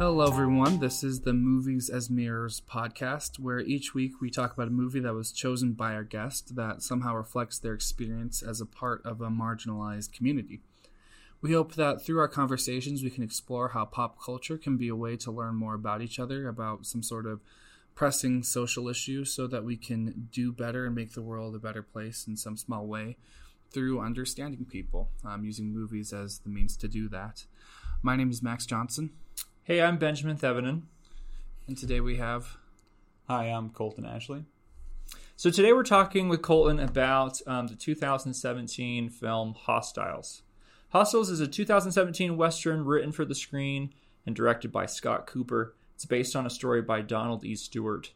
Hello, everyone. This is the Movies as Mirrors podcast, where each week we talk about a movie that was chosen by our guest that somehow reflects their experience as a part of a marginalized community. We hope that through our conversations, we can explore how pop culture can be a way to learn more about each other, about some sort of pressing social issue, so that we can do better and make the world a better place in some small way through understanding people, um, using movies as the means to do that. My name is Max Johnson. Hey, I'm Benjamin Thevenin. And today we have. Hi, I'm Colton Ashley. So today we're talking with Colton about um, the 2017 film Hostiles. Hostiles is a 2017 Western written for the screen and directed by Scott Cooper. It's based on a story by Donald E. Stewart.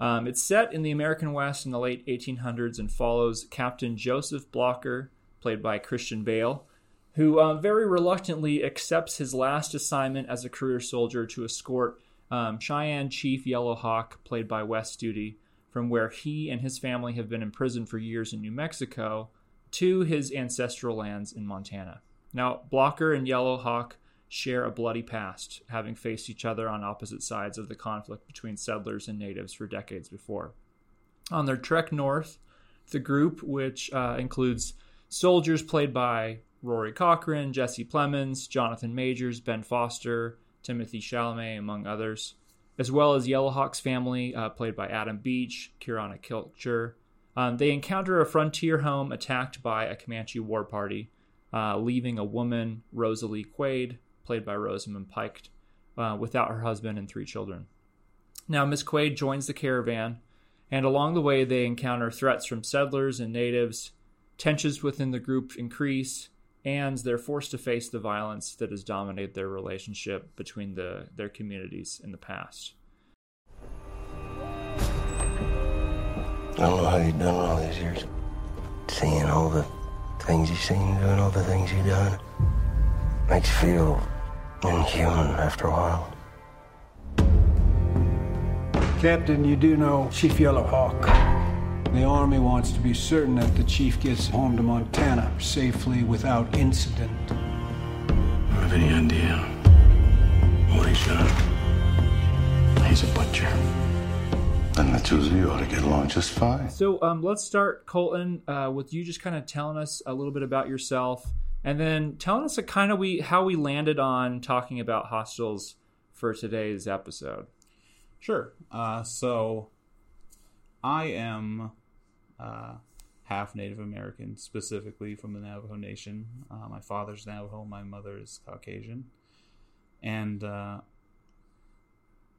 Um, it's set in the American West in the late 1800s and follows Captain Joseph Blocker, played by Christian Bale, who uh, very reluctantly accepts his last assignment as a career soldier to escort um, Cheyenne Chief Yellow Hawk, played by Wes Studi, from where he and his family have been imprisoned for years in New Mexico to his ancestral lands in Montana. Now, Blocker and Yellow Hawk share a bloody past, having faced each other on opposite sides of the conflict between settlers and natives for decades before. On their trek north, the group, which uh, includes soldiers played by Rory Cochrane, Jesse Plemons, Jonathan Majors, Ben Foster, Timothy Chalamet, among others, as well as Yellowhawk's family, uh, played by Adam Beach, Q'orianka Kilcher. Um, they encounter a frontier home attacked by a Comanche war party, uh, leaving a woman, Rosalee Quaid, played by Rosamund Pike, uh, without her husband and three children. Now, Miss Quaid joins the caravan, and along the way, they encounter threats from settlers and natives. Tensions within the group increase, and they're forced to face the violence that has dominated their relationship between the, their communities in the past. I don't know how you've done all these years. Seeing all the things you've seen, doing all the things you've done, makes you feel inhuman after a while. Captain, you do know Chief Yellowhawk. The Army wants to be certain that the Chief gets home to Montana safely without incident. Have any idea what he's done? He's a butcher. Then the two of you ought to get along just fine. So um, let's start, Colton, uh, with you just kind of telling us a little bit about yourself, and then telling us a kind of we how we landed on talking about Hostiles for today's episode. Sure. Uh, so I am uh, half Native American, specifically from the Navajo Nation. Uh, my father's Navajo, my mother is Caucasian, and uh,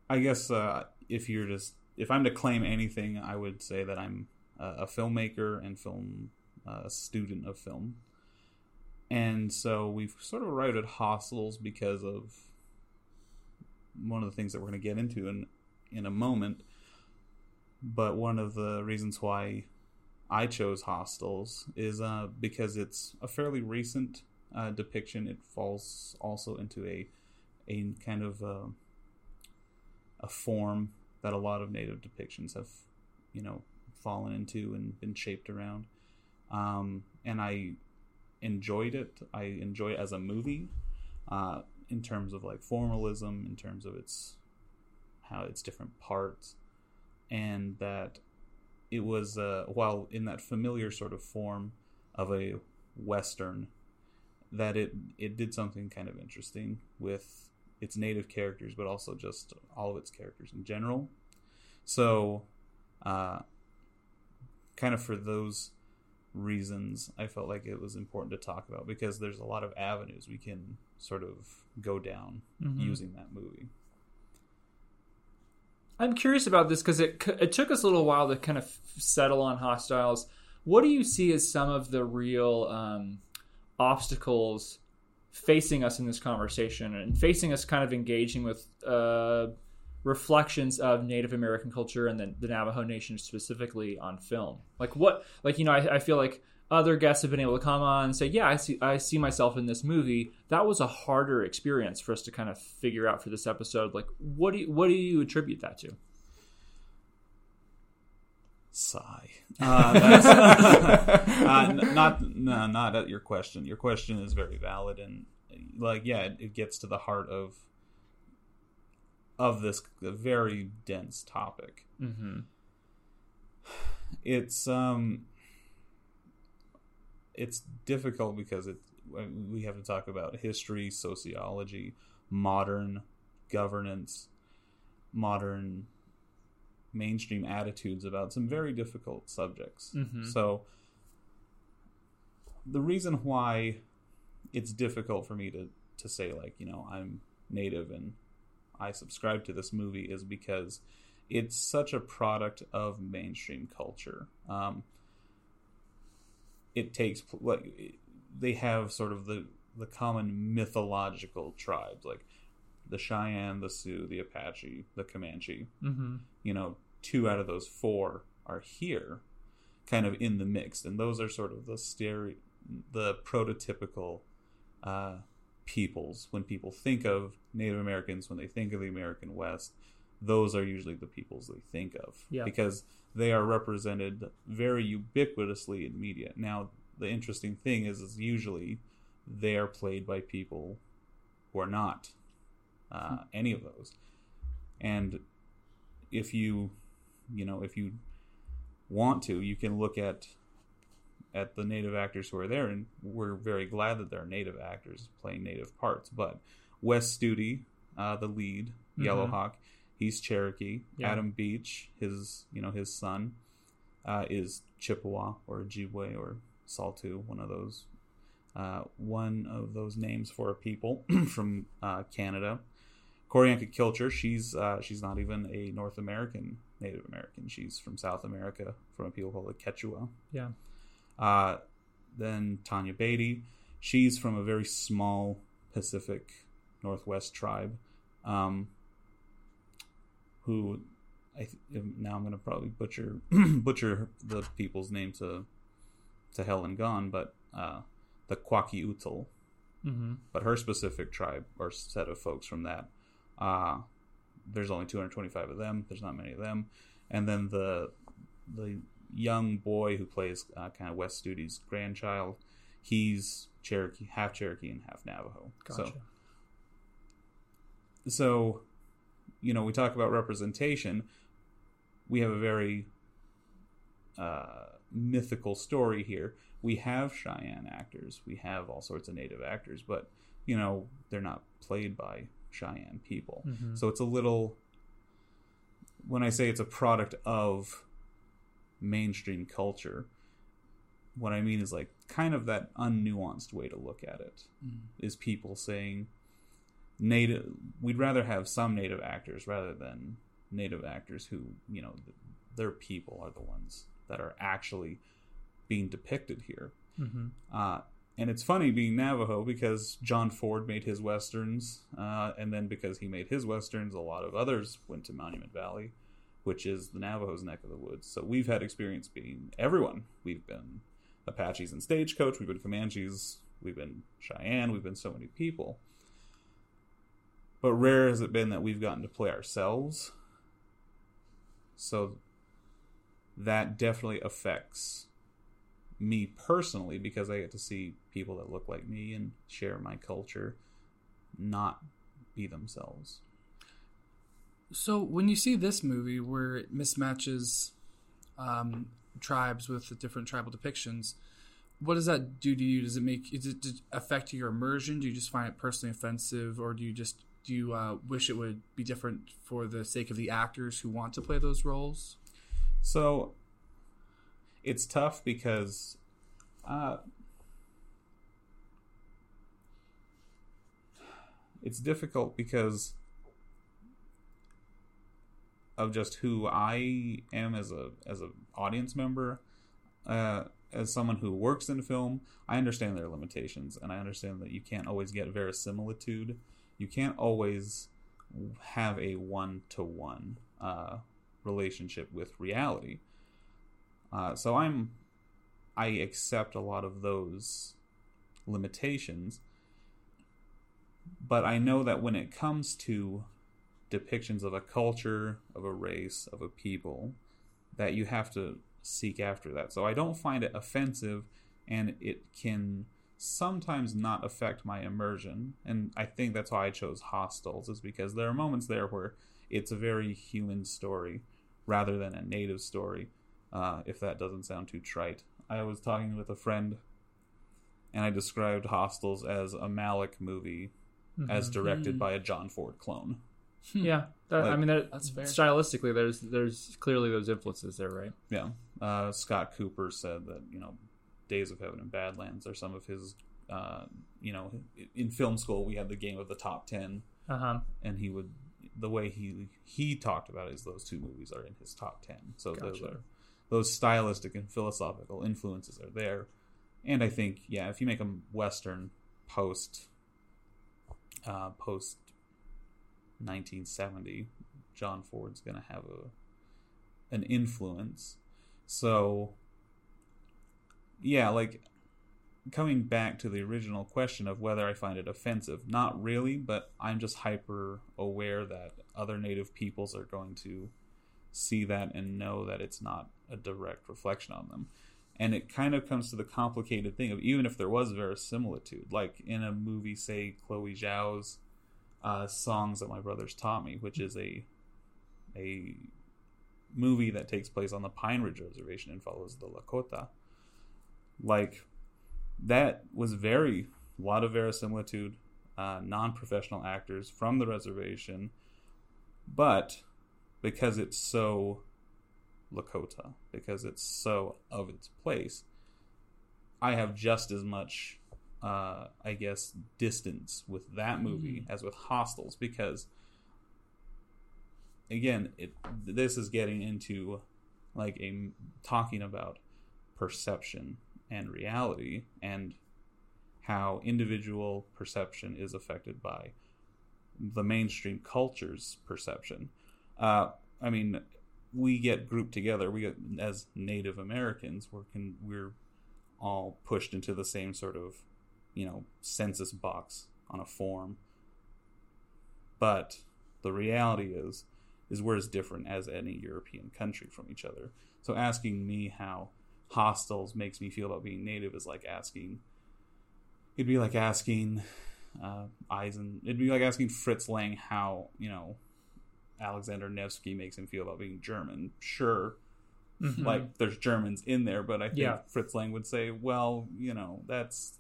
I guess uh, if you're just if I'm to claim anything, I would say that I'm a, filmmaker and film uh, a student of film. And so we've sort of arrived at Hostiles because of one of the things that we're going to get into in in a moment. But one of the reasons why I chose Hostiles is uh, because it's a fairly recent uh, depiction. It falls also into a a kind of uh, a form that a lot of native depictions have, you know, fallen into and been shaped around. Um, and I enjoyed it. I enjoy it as a movie, uh, in terms of like formalism, in terms of its how its different parts, and that it was uh, while in that familiar sort of form of a western that it it did something kind of interesting with its native characters but also just all of its characters in general so uh, kind of for those reasons i felt like it was important to talk about because there's a lot of avenues we can sort of go down mm-hmm. using that movie I'm curious about this because it it took us a little while to kind of settle on hostiles. What do you see as some of the real um, obstacles facing us in this conversation and facing us kind of engaging with uh, reflections of Native American culture and the, the, Navajo Nation specifically on film? Like what? Like you know, I, I feel like other guests have been able to come on and say, "Yeah, I see, I see myself in this movie." That was a harder experience for us to kind of figure out for this episode. Like, what do you, what do you attribute that to? Sigh. Uh, uh, not no, not at your question. Your question is very valid and like yeah, it, it gets to the heart of of this very dense topic. Mm-hmm. It's um, it's difficult because it we have to talk about history, sociology, modern governance, modern mainstream attitudes about some very difficult subjects. Mhm. So the reason why it's difficult for me to to say like, you know, I'm native and I subscribe to this movie is because it's such a product of mainstream culture. Um, it takes like they have sort of the the common mythological tribes like the Cheyenne, the Sioux, the Apache, the Comanche. Mm-hmm. You know, two out of those four are here, kind of in the mix, and those are sort of the stereo, the prototypical uh, peoples. When people think of Native Americans, when they think of the American West, those are usually the peoples they think of Yeah. because they are represented very ubiquitously in media. Now, the interesting thing is, is usually they are played by people who are not uh, any of those. And if you, you know, if you want to, you can look at at the native actors who are there, and we're very glad that there are native actors playing native parts. But Wes Studi, uh, the lead, Yellow Mhm. He's Cherokee. Yeah. Adam Beach, his you know his son, uh, is Chippewa or Ojibwe or Saulteaux, one of those. Uh, one of those names for a people from uh, Canada. Q'orianka Kilcher, she's uh, she's not even a North American Native American. She's from South America, from a people called the Quechua. Yeah. Uh, then Tanaya Beatty, she's from a very small Pacific Northwest tribe, um, who I th- now I'm going to probably butcher butcher the people's name to to hell and gone, but uh, the Kwakiutl. Mm-hmm. but her specific tribe or set of folks from that. Uh there's only 225 of them. There's not many of them. And then the the young boy who plays uh, kind of Wes Studi's grandchild he's cherokee half cherokee and half navajo. Gotcha. so so you know we talk about representation we have a very uh, mythical story here. We have cheyenne actors we have all sorts of native actors but you know they're not played by cheyenne people. Mhm. so it's a little when i say it's a product of mainstream culture what i mean is like kind of that unnuanced way to look at it is people saying native we'd rather have some native actors rather than native actors who you know their people are the ones that are actually being depicted here Mm-hmm. uh, and it's funny being Navajo because John Ford made his westerns, uh, and then because he made his westerns, a lot of others went to Monument Valley, which is the Navajo's neck of the woods. So we've had experience being everyone. We've been Apaches and Stagecoach, we've been Comanches, we've been Cheyenne, we've been so many people. But rare has it been that we've gotten to play ourselves. So that definitely affects me personally because I get to see people that look like me and share my culture not be themselves. So when you see this movie where it mismatches um, tribes with the different tribal depictions, what does that do to you? Does it make does it affect your immersion? Do you just find it personally offensive, or do you just do you uh, wish it would be different for the sake of the actors who want to play those roles? So it's tough because uh, it's difficult because of just who I am as a as an audience member. Uh, as someone who works in film, I understand their limitations, and I understand that you can't always get verisimilitude. You can't always have a one to one relationship with reality. Uh, so I'm, I accept a lot of those limitations, but I know that when it comes to depictions of a culture, of a race, of a people, that you have to seek after that. So I don't find it offensive, and it can sometimes not affect my immersion. And I think that's why I chose Hostiles, is because there are moments there where it's a very human story rather than a native story, uh, if that doesn't sound too trite. I was talking with a friend and I described Hostiles as a Malick movie as directed by a John Ford clone. Yeah, that, I mean, that, That's fair. stylistically, there's there's clearly those influences there, right? Yeah. Uh, Scott Cooper said that, you know, Days of Heaven and Badlands are some of his, uh, you know, in film school we had the game of the top 10, Uh huh. and he would, the way he he talked about it is those two movies are in his top 10. So those are, those stylistic and philosophical influences are there. And I think, yeah, if you make a Western post, uh, post 1970, John Ford's going to have a, an influence. So, yeah, like coming back to the original question of whether I find it offensive, not really, but I'm just hyper aware that other native peoples are going to see that and know that it's not a direct reflection on them. And it kind of comes to the complicated thing of even if there was verisimilitude, like in a movie, say Chloe Zhao's uh, songs that my brothers taught me, which is a a movie that takes place on the Pine Ridge Reservation and follows the Lakota. Like that was very a lot of verisimilitude, uh, non-professional actors from the reservation, but because it's so Lakota, because it's so of its place, I have just as much, uh, I guess, distance with that movie as with Hostiles because, again, it this is getting into like a talking about perception and reality and how individual perception is affected by the mainstream culture's perception. Uh, I mean, we get grouped together. We get as Native Americans. We're we're all pushed into the same sort of, you know, census box on a form. But the reality is, is we're as different as any European country from each other. So asking me how Hostiles makes me feel about being native is like asking. It'd be like asking uh, Eisen. It'd be like asking Fritz Lang how you know Alexander Nevsky makes him feel about being German. Sure, like there's Germans in there, but I think Yeah. Fritz Lang would say, well, you know, that's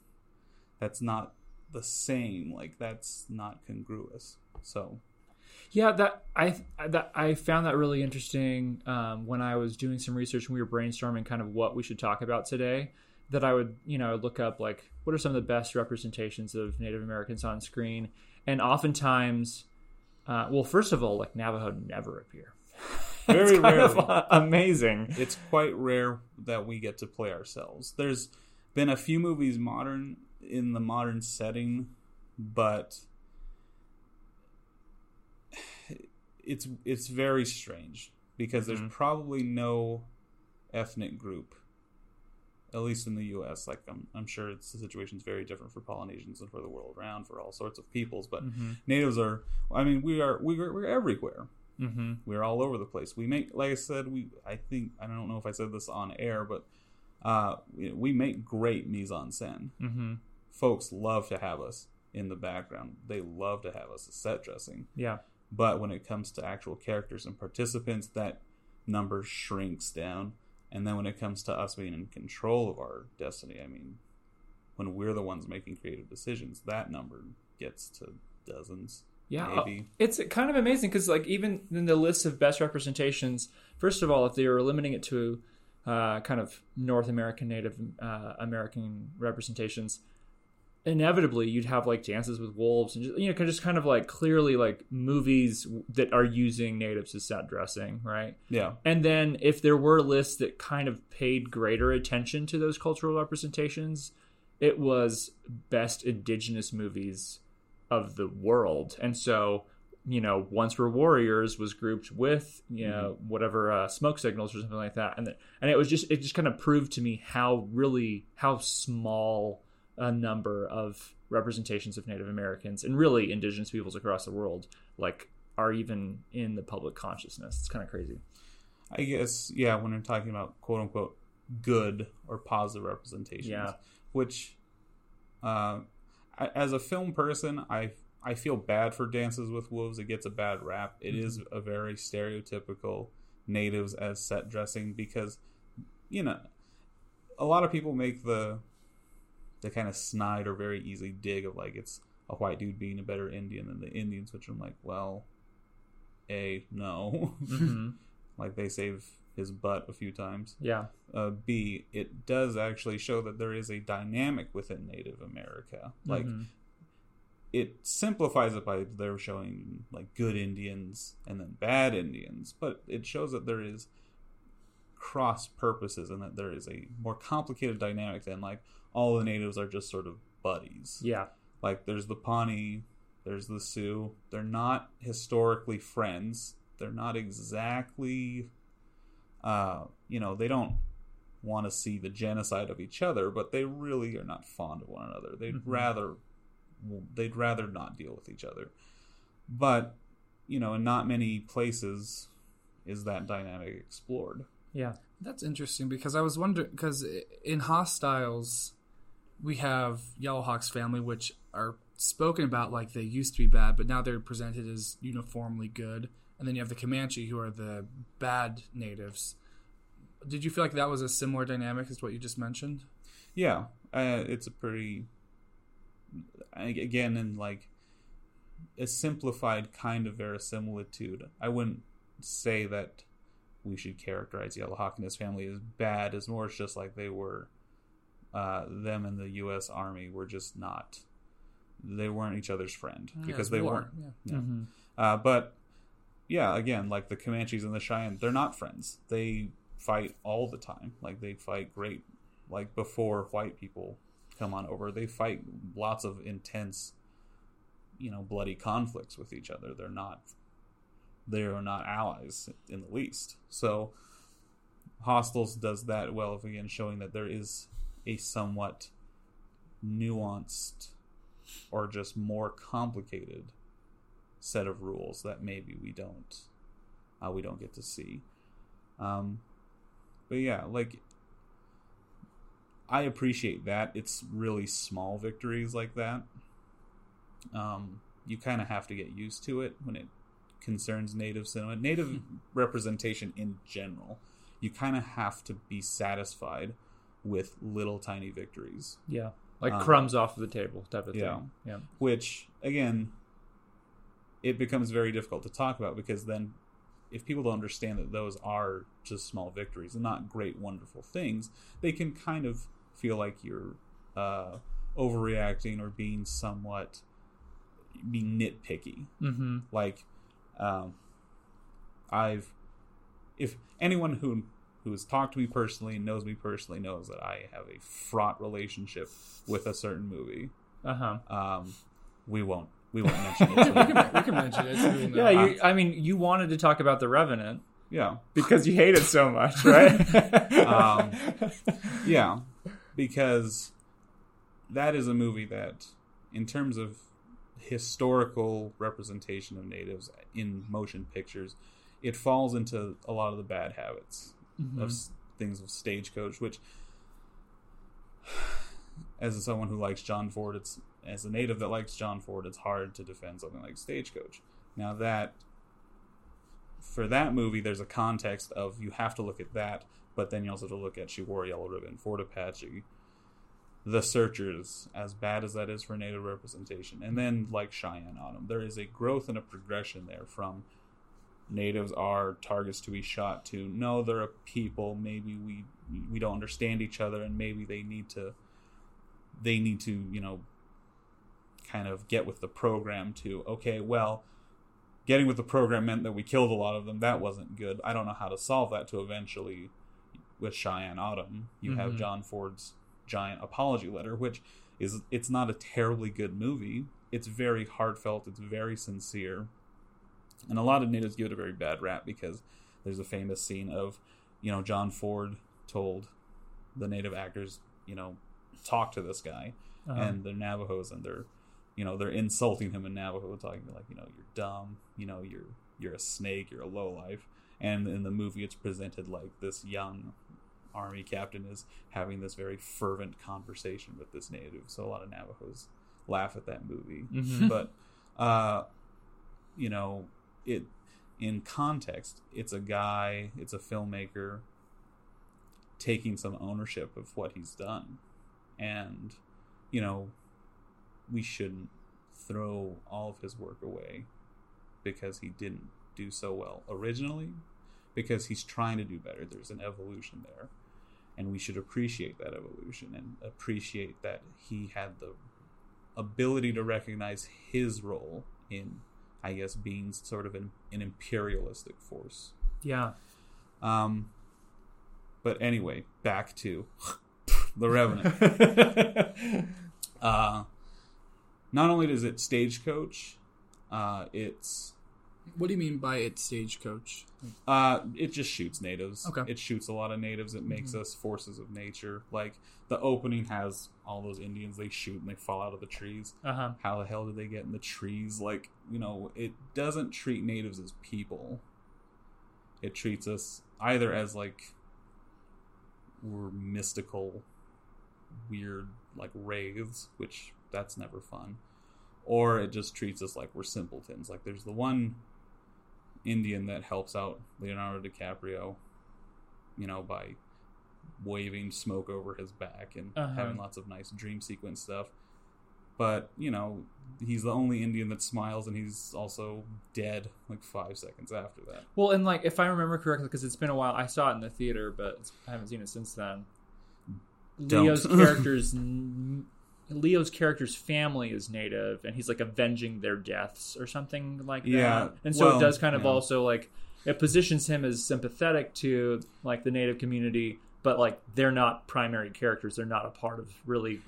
that's not the same. Like that's not congruous. So Yeah, that I that I found that really interesting um, when I was doing some research and we were brainstorming kind of what we should talk about today. That I would you know look up like what are some of the best representations of Native Americans on screen, and oftentimes, uh, well, first of all, like Navajo never appear. Very of amazing. it's quite rare that we get to play ourselves. There's been a few movies modern in the modern setting, but it's it's very strange because there's probably no ethnic group at least in the US like I'm, I'm sure it's the situation's very different for Polynesians and for the world around for all sorts of peoples but natives are I mean we are we're, we're everywhere Mm-hmm. we're all over the place. We make, like I said, we I think I don't know if I said this on air, but uh, we- we make great mise en scène. Mm-hmm. Folks love to have us in the background. They love to have us set dressing. Yeah. But when it comes to actual characters and participants, that number shrinks down. And then when it comes to us being in control of our destiny, I mean, when we're the ones making creative decisions, that number gets to dozens. Yeah, maybe. it's kind of amazing because like even in the list of best representations, first of all, if they were limiting it to uh, kind of North American Native uh, American representations, inevitably you'd have like Dances with Wolves and just, you know just kind of like clearly like movies that are using natives as set dressing, right? Yeah. And then if there were lists that kind of paid greater attention to those cultural representations, it was best indigenous movies of the world. And so, you know, Once Were Warriors was grouped with, you know, whatever uh, smoke signals or something like that. And the, and it was just it just kind of proved to me how really how small a number of representations of Native Americans and really indigenous peoples across the world like are even in the public consciousness. It's kind of crazy. I guess yeah, when we're talking about quote unquote good or positive representations, Yeah. which uh, I- as a film person, I I feel bad for Dances with Wolves. It gets a bad rap. It is a very stereotypical natives as set dressing because you know a lot of people make the the kind of snide or very easy dig of like it's a white dude being a better Indian than the Indians, which I'm like, well, a no, Mhm. like they save his butt a few times Yeah. uh, B, it does actually show that there is a dynamic within Native America. Like, Mhm. it simplifies it by they're showing like good Indians and then bad Indians, but it shows that there is cross purposes and that there is a more complicated dynamic than like all the natives are just sort of buddies. Yeah. Like, there's the Pawnee, there's the Sioux. They're not historically friends. They're not exactly uh, you know, they don't want to see the genocide of each other, but they really are not fond of one another. They'd rather they'd rather not deal with each other. But you know, in not many places is that dynamic explored. Yeah. That's interesting because I was wondering because in Hostiles we have Yellowhawk's family, which are spoken about like they used to be bad, but now they're presented as uniformly good. And then you have the Comanche, who are the bad natives. Did you feel like that was a similar dynamic as what you just mentioned? Yeah, uh, it's a pretty again in like a simplified kind of verisimilitude. I wouldn't say that we should characterize Yellowhawk and his family as bad. As more, it's just like they were. Uh, them and the U.S. Army were just not. They weren't each other's friend because they war, weren't. yeah. Yeah. Uh, but yeah, again, like the Comanches and the Cheyenne, they're not friends. They fight all the time. Like they fight great. Like before white people come on over, they fight lots of intense, you know, bloody conflicts with each other. They're not. They are not allies in the least. So, Hostiles does that well of again showing that there is a somewhat nuanced or just more complicated set of rules that maybe we don't uh, we don't get to see. Um, but yeah, like I appreciate that. It's really small victories like that. Um, you kind of have to get used to it when it concerns native cinema, native representation in general. You kind of have to be satisfied with little tiny victories Yeah. Like Um, crumbs off the table type of yeah. thing. Yeah. which again it becomes very difficult to talk about because then if people don't understand that those are just small victories and not great wonderful things they can kind of feel like you're uh, overreacting or being somewhat being nitpicky Mm-hmm. like um, i've if anyone who who has talked to me personally and knows me personally knows that i have a fraught relationship with a certain movie Uh huh. um, we won't. We won't mention it. we, can, we can mention it. so. Yeah. You, I mean, you wanted to talk about the Revenant yeah, because you hate it so much, right? Um, yeah, because that is a movie that, in terms of historical representation of natives in motion pictures, it falls into a lot of the bad habits mm-hmm. of things of stagecoach, which. As someone who likes John Ford, it's as a native that likes John Ford, it's hard to defend something like Stagecoach. Now that for that movie, there's a context of you have to look at that, but then you also have to look at She Wore a Yellow Ribbon, Fort Apache, The Searchers, as bad as that is for Native representation, and then like Cheyenne Autumn, there is a growth and a progression there from natives are targets to be shot to no, they're a people. Maybe we we don't understand each other, and maybe they need to they need to you know kind of get with the program to okay well getting with the program meant that we killed a lot of them that wasn't good i don't know how to solve that to eventually with cheyenne autumn you have Mhm. john ford's giant apology letter which is it's not a terribly good movie. It's very heartfelt. It's very sincere. And a lot of natives give it a very bad rap because there's a famous scene of you know john ford told the native actors you know talk to this guy. Uh-huh. and they're navajos and they're you know they're insulting him in navajo talking like you know you're dumb. You know you're you're a snake. You're a low life and in the movie it's presented like this young army captain is having this very fervent conversation with this native. So a lot of Navajos laugh at that movie, Mhm. but uh, you know, it in context, it's a guy, it's a filmmaker taking some ownership of what he's done, and you know, we shouldn't throw all of his work away because he didn't do so well originally because he's trying to do better there's an evolution there and we should appreciate that evolution and appreciate that he had the ability to recognize his role in i guess being sort of an, an imperialistic force Yeah. um but anyway back to the revenant uh not only does it stagecoach uh it's What do you mean by it stagecoach? Uh, it just shoots natives. Okay. It shoots a lot of natives. It makes us forces of nature. Like the opening has all those Indians they shoot and they fall out of the trees. Uh huh. How the hell did they get in the trees? Like you know, it doesn't treat natives as people. It treats us either as like we're mystical, weird like wraiths, which that's never fun, or it just treats us like we're simpletons. Like there's the one Indian that helps out Leonardo DiCaprio, you know, by waving smoke over his back and Uh-huh. having lots of nice dream sequence stuff. But, you know, he's the only Indian that smiles and he's also dead like five seconds after that. Well, and like if I remember correctly, because it's been a while, I saw it in the theater, but I haven't seen it since then. Don't. Leo's character's Leo's character's family is native, and he's like avenging their deaths or something like that. Yeah, and so well, it does kind of yeah. also like it positions him as sympathetic to like the native community, but like they're not primary characters. They're not a part of really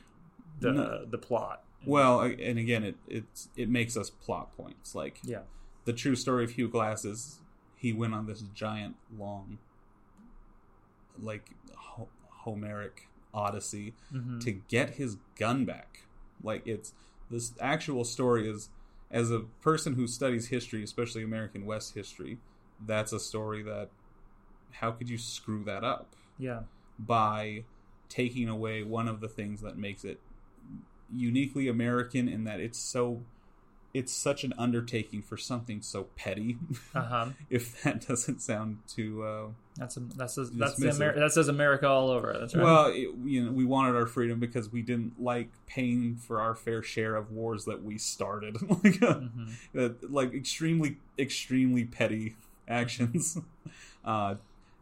the No. the plot. Well, and again, it it's it makes us plot points. Like Yeah. the true story of Hugh Glass is he went on this giant, long, like Homeric odyssey Mhm. to get his gun back. Like it's this actual story is as a person who studies history, especially American West history, that's a story that how could you screw that up? Yeah. by taking away one of the things that makes it uniquely American in that it's so it's such an undertaking for something so petty. Uh huh. if that doesn't sound too uh, That's a, that's a, that's that says America all over. That's right. well, it, you know, we wanted our freedom because we didn't like paying for our fair share of wars that we started, like uh, Mhm. uh, like extremely extremely petty actions, uh,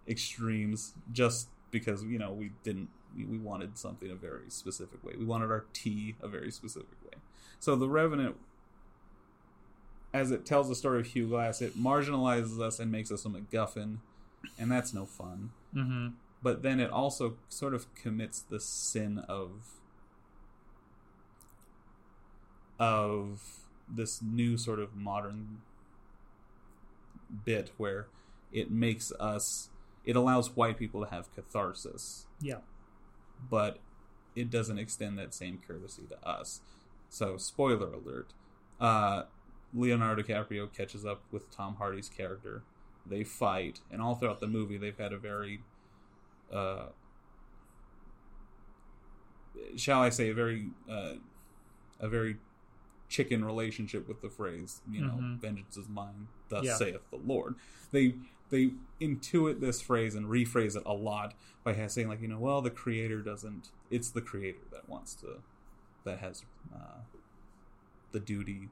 extremes, just because you know we didn't we, we wanted something a very specific way. We wanted our tea a very specific way. So the Revenant, as it tells the story of Hugh Glass, it marginalizes us and makes us a MacGuffin, and that's no fun. Hmm but then it also sort of commits the sin of of this new sort of modern bit where it makes us it allows white people to have catharsis. Yeah. but it doesn't extend that same courtesy to us. So spoiler alert uh leonardo dicaprio catches up with tom hardy's character they fight and all throughout the movie they've had a very uh, shall I say, a very uh, a very chicken relationship with the phrase, you know, Mhm. "Vengeance is mine, thus Yeah. saith the Lord." They they intuit this phrase and rephrase it a lot by saying, like, you know, well, the creator doesn't. It's the creator that wants to, that has uh, the duty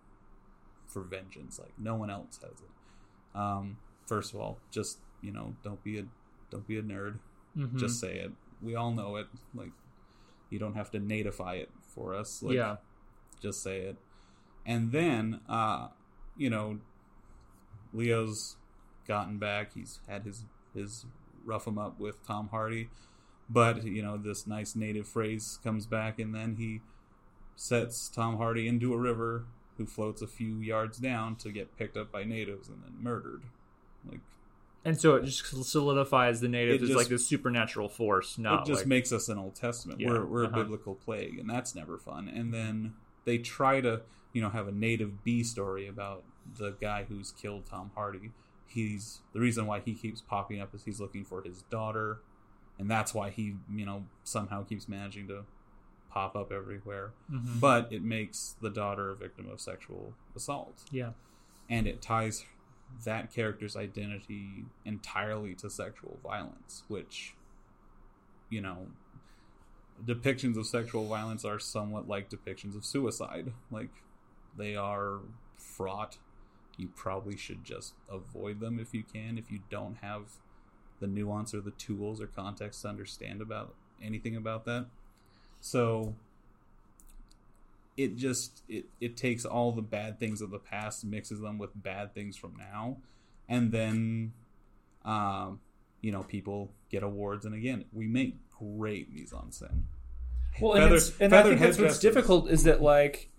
for vengeance. Like no one else has it. Um, first of all, just you know, don't be a don't be a nerd hmm just say it. We all know it. Like you don't have to natify it for us. Like, yeah. just say it. And then, uh, you know, Leo's gotten back. He's had his his rough him up with Tom Hardy, but you know this nice native phrase comes back, and then he sets Tom Hardy into a river, who floats a few yards down to get picked up by natives and then murdered. Like And so it just solidifies the native It as like this supernatural force, not it just like makes us an Old Testament. Yeah, We're we're uh-huh. a biblical plague, and that's never fun. And then they try to you know have a native B story about the guy who's killed Tom Hardy. He's the reason why he keeps popping up is he's looking for his daughter, and that's why he you know somehow keeps managing to pop up everywhere. Mhm. But it makes the daughter a victim of sexual assault, Yeah. and it ties that character's identity entirely to sexual violence, which you know depictions of sexual violence are somewhat like depictions of suicide. Like they are fraught. You probably should just avoid them if you can, if you don't have the nuance or the tools or context to understand about anything about that. So it just it, it takes all the bad things of the past, mixes them with bad things from now, and then um, you know, people get awards and again, we make great mise en scène. Well, and, Feather- it's, and I think that's what's difficult is that like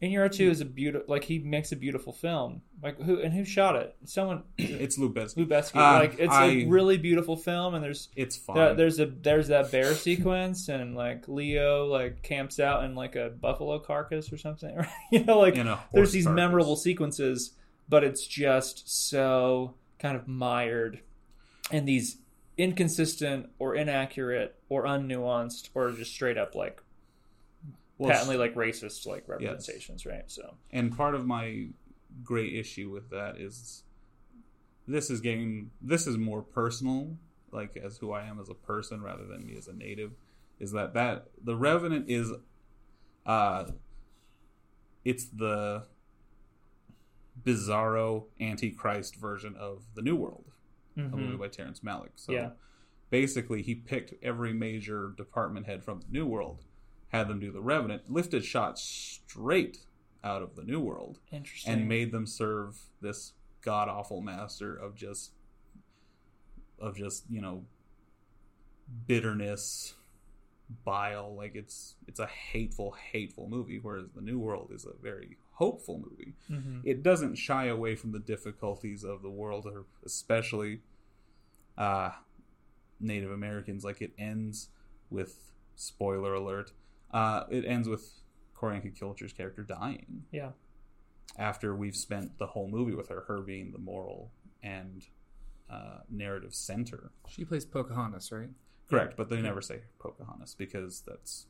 Inarritu is a beautiful like he makes a beautiful film. Like who and who shot it? Someone It's Lubezki. Lubetsky. Uh, like it's a I- really beautiful film, and there's It's that, there's a there's that bear sequence, and like Leo like camps out in like a buffalo carcass or something. Right? you know, like a there's these carcass. memorable sequences, but it's just so kind of mired, in these inconsistent or inaccurate or unnuanced or just straight up like Well, patently like racist like representations, right? So and part of my great issue with that is this is getting this is more personal like as who i am as a person rather than me as a native is that that the revenant is uh it's the bizarro antichrist version of the new world a movie by terrence malick so Yeah. basically he picked every major department head from the new world had them do the revenant lifted shots straight out of the new world interesting. and made them serve this god awful master of just of just you know bitterness bile like it's it's a hateful hateful movie whereas the new world is a very hopeful movie Mhm. it doesn't shy away from the difficulties of the world or especially uh native americans like it ends with spoiler alert uh it ends with Q'orianka Kilcher's character dying yeah. after we've spent the whole movie with her, her being the moral and uh, narrative center. She plays Pocahontas, right? Correct, but they never say Pocahontas because that's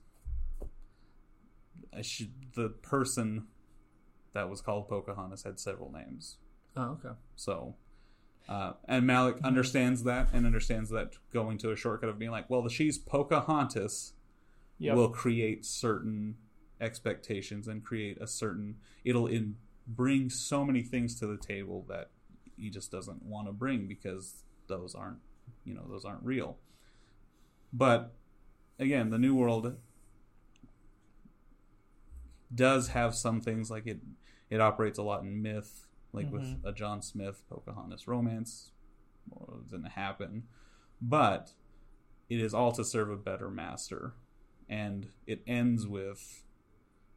I should, the person that was called Pocahontas had several names. Oh, okay. So, uh, and Malick understands that and understands that going to a shortcut of being like, well, the she's Pocahontas Yep. will create certain expectations and create a certain it'll in, bring so many things to the table that he just doesn't want to bring because those aren't you know those aren't real. But again the new world does have some things like it it operates a lot in myth like with mm-hmm. a john smith pocahontas romance well, it didn't happen but it is all to serve a better master and it ends with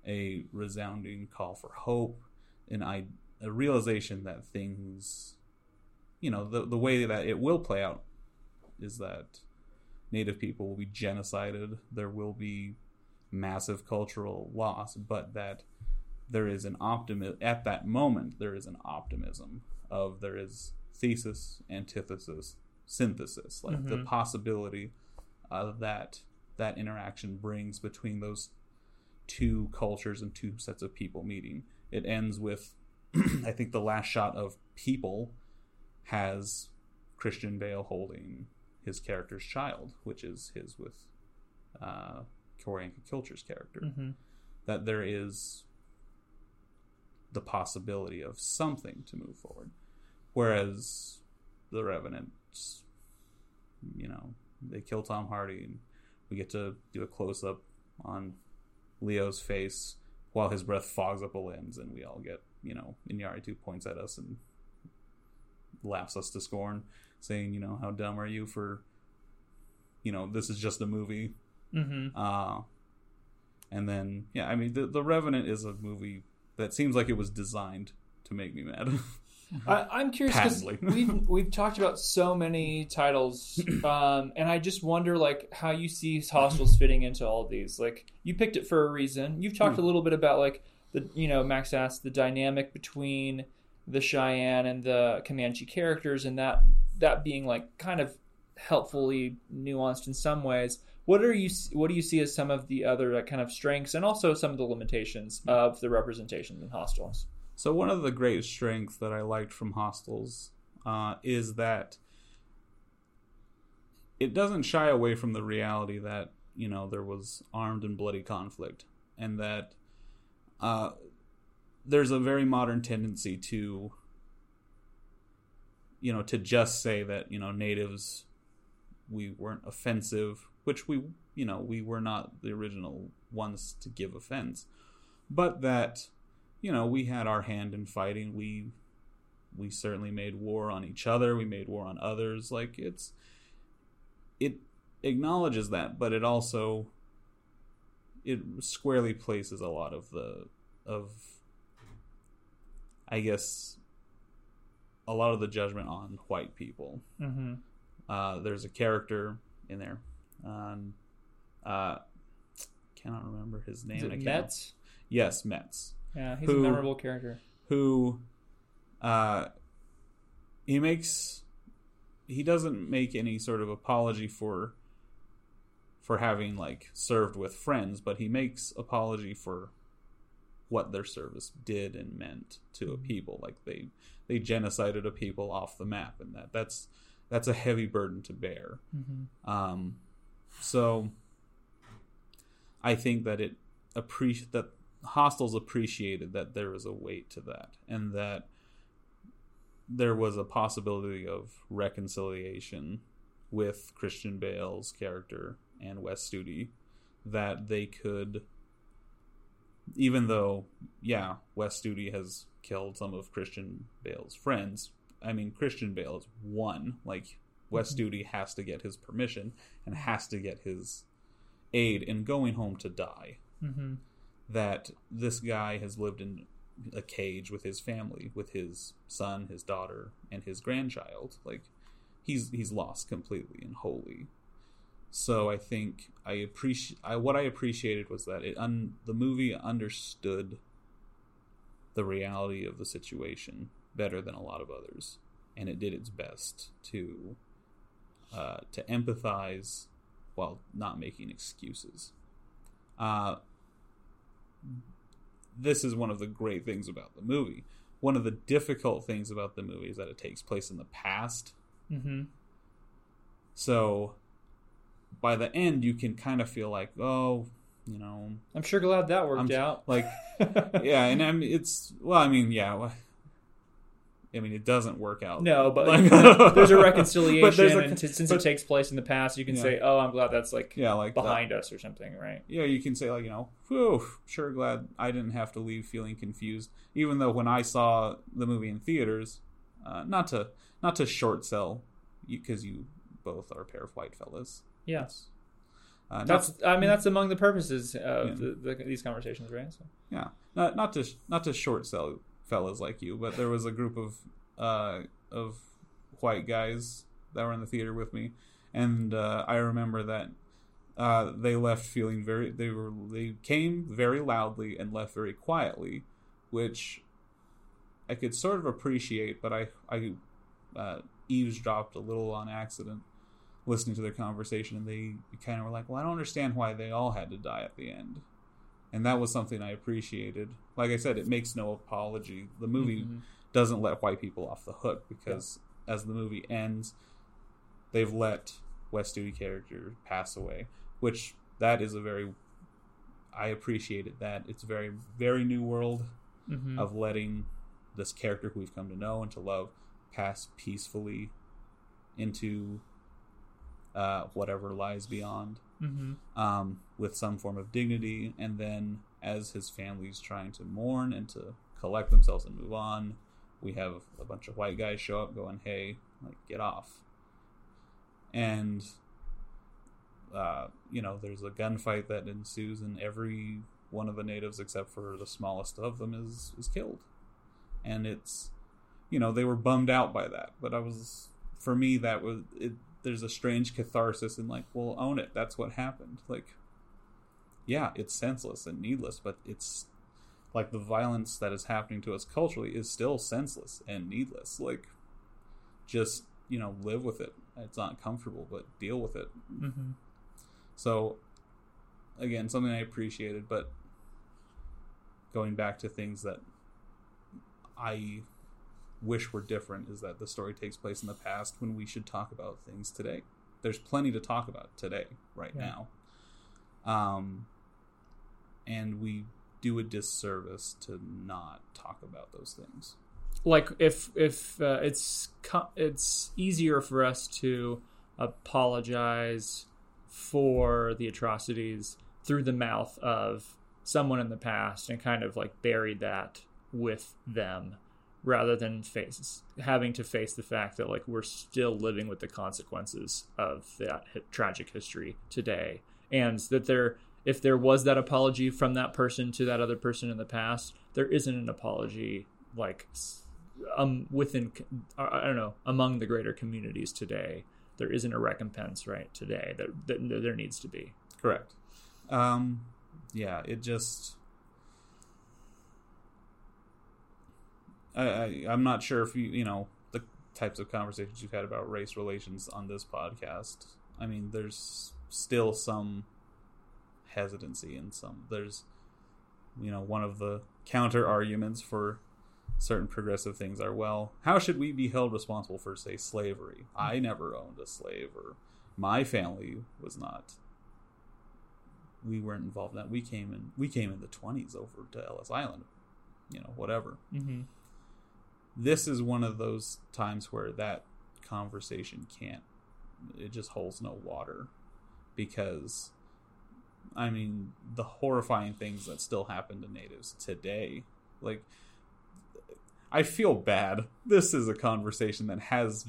a resounding call for hope and I, a realization that things you know the, the way that it will play out is that native people will be genocided. There will be massive cultural loss but that there is an optimism at that moment there is an optimism of there is thesis antithesis synthesis like the possibility uh, that that interaction brings between those two cultures and two sets of people meeting. It ends with, I think, the last shot of people has Christian Bale holding his character's child, which is his with uh, Q'orianka Kilcher's character. That there is the possibility of something to move forward, whereas the Revenants, you know, they kill Tom Hardy and we get to do a close up on Leo's face while his breath fogs up a lens, and we all get, you know, Iñárritu points at us and laughs us to scorn, saying, you know, how dumb are you for, you know, this is just a movie. Mm-hmm. Uh, and then, yeah, I mean, the, the Revenant is a movie that seems like it was designed to make me mad. I, I'm curious because we've we've talked about so many titles, um, and I just wonder like how you see Hostiles fitting into all of these. Like you picked it for a reason. You've talked a little bit about like the you know Max asked the dynamic between the Cheyenne and the Comanche characters, and that that being like kind of helpfully nuanced in some ways. What are you what do you see as some of the other uh, kind of strengths and also some of the limitations of the representations in Hostiles? So one of the great strengths that I liked from Hostiles uh, is that it doesn't shy away from the reality that you know there was armed and bloody conflict, and that uh, there's a very modern tendency to you know to just say that you know natives we weren't offensive, which we you know we were not the original ones to give offense, but that you know we had our hand in fighting. We we certainly made war on each other. We made war on others. Like it's it acknowledges that, but it also it squarely places a lot of the of I guess a lot of the judgment on white people. Mm-hmm. Uh, there's a character in there. Um, uh, cannot remember his name. Is it Metz? Yes, Metz. Yeah, he's Who- a memorable character. Who, uh, he makes, he doesn't make any sort of apology for, for having like served with friends, but he makes apology for what their service did and meant to a people. Like they, they genocided a people off the map, and that that's that's a heavy burden to bear. Um, so I think that it appreciate that Hostiles appreciated that there was a weight to that, and that there was a possibility of reconciliation with Christian Bale's character and Wes Studi, that they could, even though, yeah, Wes Studi has killed some of Christian Bale's friends. I mean, Christian Bale is one. Like, Wes Studi has to get his permission and has to get his aid in going home to die. Mm-hmm. That this guy has lived in a cage with his family, with his son, his daughter, and his grandchild. Like, he's he's lost completely and wholly. So I think I appreciate what I appreciated was that it un, the movie understood the reality of the situation better than a lot of others, and it did its best to uh, to empathize while not making excuses. Uh, this is one of the great things about the movie. One of the difficult things about the movie is that it takes place in the past. Mm-hmm. So by the end, you can kind of feel like, oh, you know, I'm sure glad that worked I'm out. like, yeah, and I mean, it's well, I mean, yeah, I mean, it doesn't work out. No, but Like- there's a reconciliation, But there's a- and since but- it takes place in the past, you can Yeah. say, "Oh, I'm glad that's like yeah, like that. behind us or something," right? yeah, you can say like, you know, whew, sure glad I didn't have to leave feeling confused. Even though when I saw the movie in theaters, uh, not to not to short sell, because you, both are a pair of white fellas. Yeah, Uh, that's. I mean, that's among the purposes of Yeah. the, the, these conversations, right? So, yeah, not not to not to short sell fellas like you, but there was a group of uh, of white guys that were in the theater with me, and uh, I remember that uh, they left feeling very they were they came very loudly and left very quietly, which I could sort of appreciate, but I I uh, eavesdropped a little on accident listening to their conversation, and they kind of were like, "Well, I don't understand why they all had to die at the end." And that was something I appreciated. Like I said, it makes no apology. The movie Mhm. doesn't let white people off the hook because as the movie ends, they've let Wes Studi character pass away, which that is a very I appreciated that. It's a very very new world Mhm. of letting this character who we've come to know and to love pass peacefully into uh, whatever lies beyond Mhm. um, with some form of dignity. And then, as his family's trying to mourn and to collect themselves and move on, we have a bunch of white guys show up going, "Hey, like get off!" And uh, you know, there's a gunfight that ensues, and every one of the natives, except for the smallest of them, is is killed. And it's, you know, they were bummed out by that, but I was, for me, that was it. There's a strange catharsis in like, well, own it. That's what happened. Like, yeah, it's senseless and needless, but it's like the violence that is happening to us culturally is still senseless and needless. Like, just you know, live with it it's not comfortable, but deal with it. Mm-hmm. So, again, something I appreciated, but going back to things that I wish were different is that the story takes place in the past when we should talk about things today. There's plenty to talk about today, right Yeah. now. Um, and we do a disservice to not talk about those things. like if if uh, it's co- it's easier for us to apologize for the atrocities through the mouth of someone in the past and kind of like bury that with them rather than face having to face the fact that like we're still living with the consequences of that tragic history today and that there if there was that apology from that person to that other person in the past there isn't an apology like um within I don't know among the greater communities today there isn't a recompense right today that, that there needs to be Correct. Um, yeah, it just. I, I I'm not sure if you you know the types of conversations you've had about race relations on this podcast. I mean, there's still some hesitancy and some there's you know one of the counter arguments for certain progressive things are well how should we be held responsible for say slavery i never owned a slave or my family was not we weren't involved in that. We came in we came in the twenties over to Ellis Island, you know, whatever. mm-hmm. This is one of those times where that conversation can't it just holds no water because I mean the horrifying things that still happen to natives today. Like I feel bad. This is a conversation that has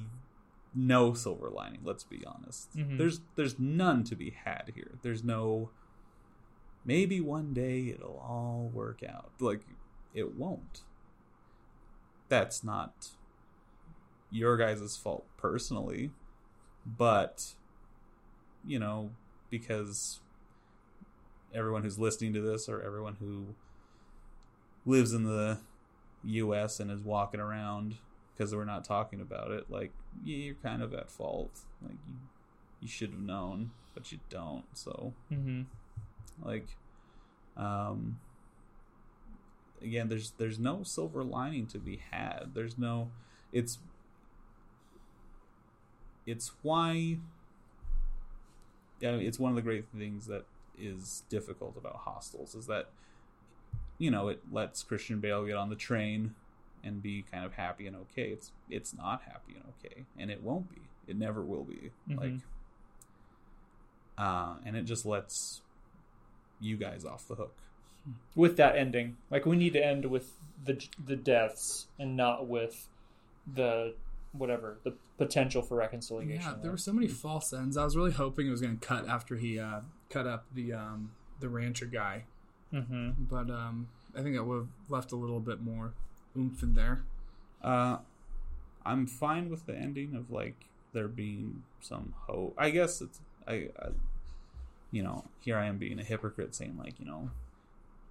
no silver lining, let's be honest. Mhm. There's there's none to be had here. There's no maybe one day it'll all work out. Like it won't. That's not your guys' fault personally, but you know, because everyone who's listening to this or everyone who lives in the US and is walking around because we're not talking about it, like yeah, you're kind of at fault. Like you you should have known, but you don't. So Mm-hmm. like um again there's there's no silver lining to be had. There's no it's it's why yeah it's one of the great things that is difficult about Hostiles is that you know it lets christian bale get on the train and be kind of happy and okay. It's it's not happy and okay and it won't be. It never will be. Mhm. like uh and it just lets you guys off the hook with that ending. Like we need to end with the the deaths and not with the whatever the potential for reconciliation. Yeah, there were so many false ends. I was really hoping it was going to cut after he uh, cut up the um, the rancher guy, Mm-hmm. but um, I think it would have left a little bit more oomph in there. Uh, I'm fine with the ending of like there being some hope. I guess it's I, I, you know, here I am being a hypocrite saying like you know,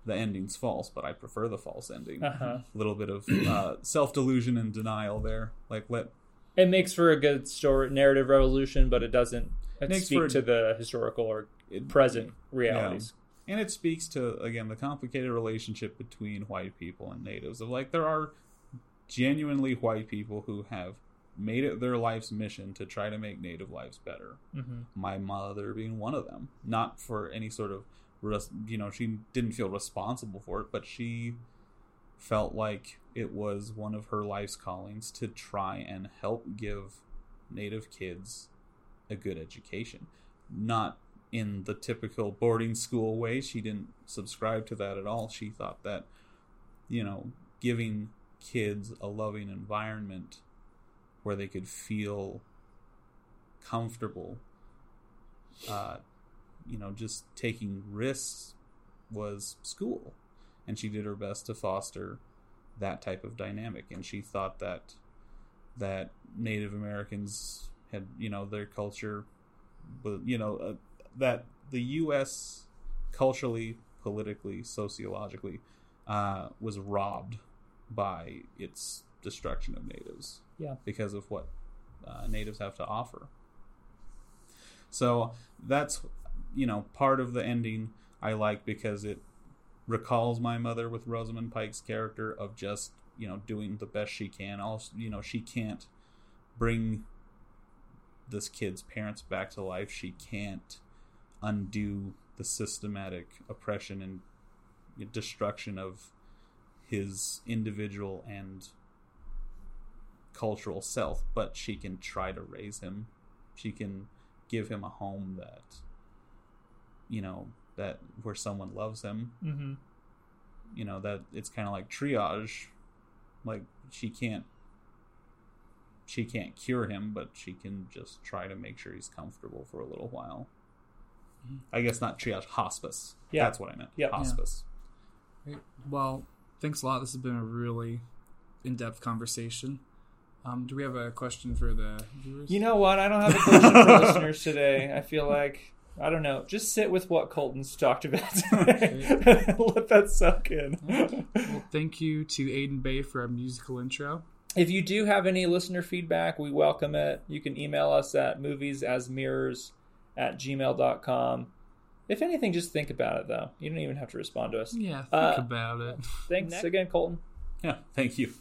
the ending's false, but I prefer the false ending. Uh-huh. A little bit of uh, self delusion and denial there. Like let It makes for a good story narrative revolution, but it doesn't Makes speak to the historical or it, present realities. and it speaks to again the complicated relationship between white people and natives of like there are genuinely white people who have made it their life's mission to try to make native lives better Mm-hmm. my mother being one of them not for any sort of you know she didn't feel responsible for it but she felt like it was one of her life's callings to try and help give native kids a good education. Not in the typical boarding school way. She didn't subscribe to that at all. She thought that you know giving kids a loving environment where they could feel comfortable uh, you know, just taking risks was school. And she did her best to foster that type of dynamic. And she thought that that Native Americans had, you know, their culture, but you know, uh, that the U.S. culturally, politically, sociologically, uh, was robbed by its destruction of natives. Yeah. Because of what uh, natives have to offer So that's you know part of the ending I like because it recalls my mother with Rosamund Pike's character of just you know doing the best she can. Also, you know she can't bring this kid's parents back to life. She can't undo the systematic oppression and destruction of his individual and cultural self, but she can try to raise him. She can give him a home that you know that where someone loves him. Mm-hmm. You know that it's kind of like triage. Like she can't she can't cure him, but she can just try to make sure he's comfortable for a little while. I guess not triage, hospice. Yeah. that's what I meant. Yep. hospice. Great. Well, thanks a lot. This has been a really in-depth conversation. Um, do we have a question for the viewers? You know what? I don't have a question for listeners today. I feel like I don't know. Just sit with what Colton's talked about today. Let that soak in. Well, thank you to Aiden Bay for our musical intro. If you do have any listener feedback, we welcome it. You can email us at moviesasmirrors at gmail.com. If anything, just think about it, though. You don't even have to respond to us. Yeah, think Uh, about it. Thanks again, Colton. Yeah, thank you.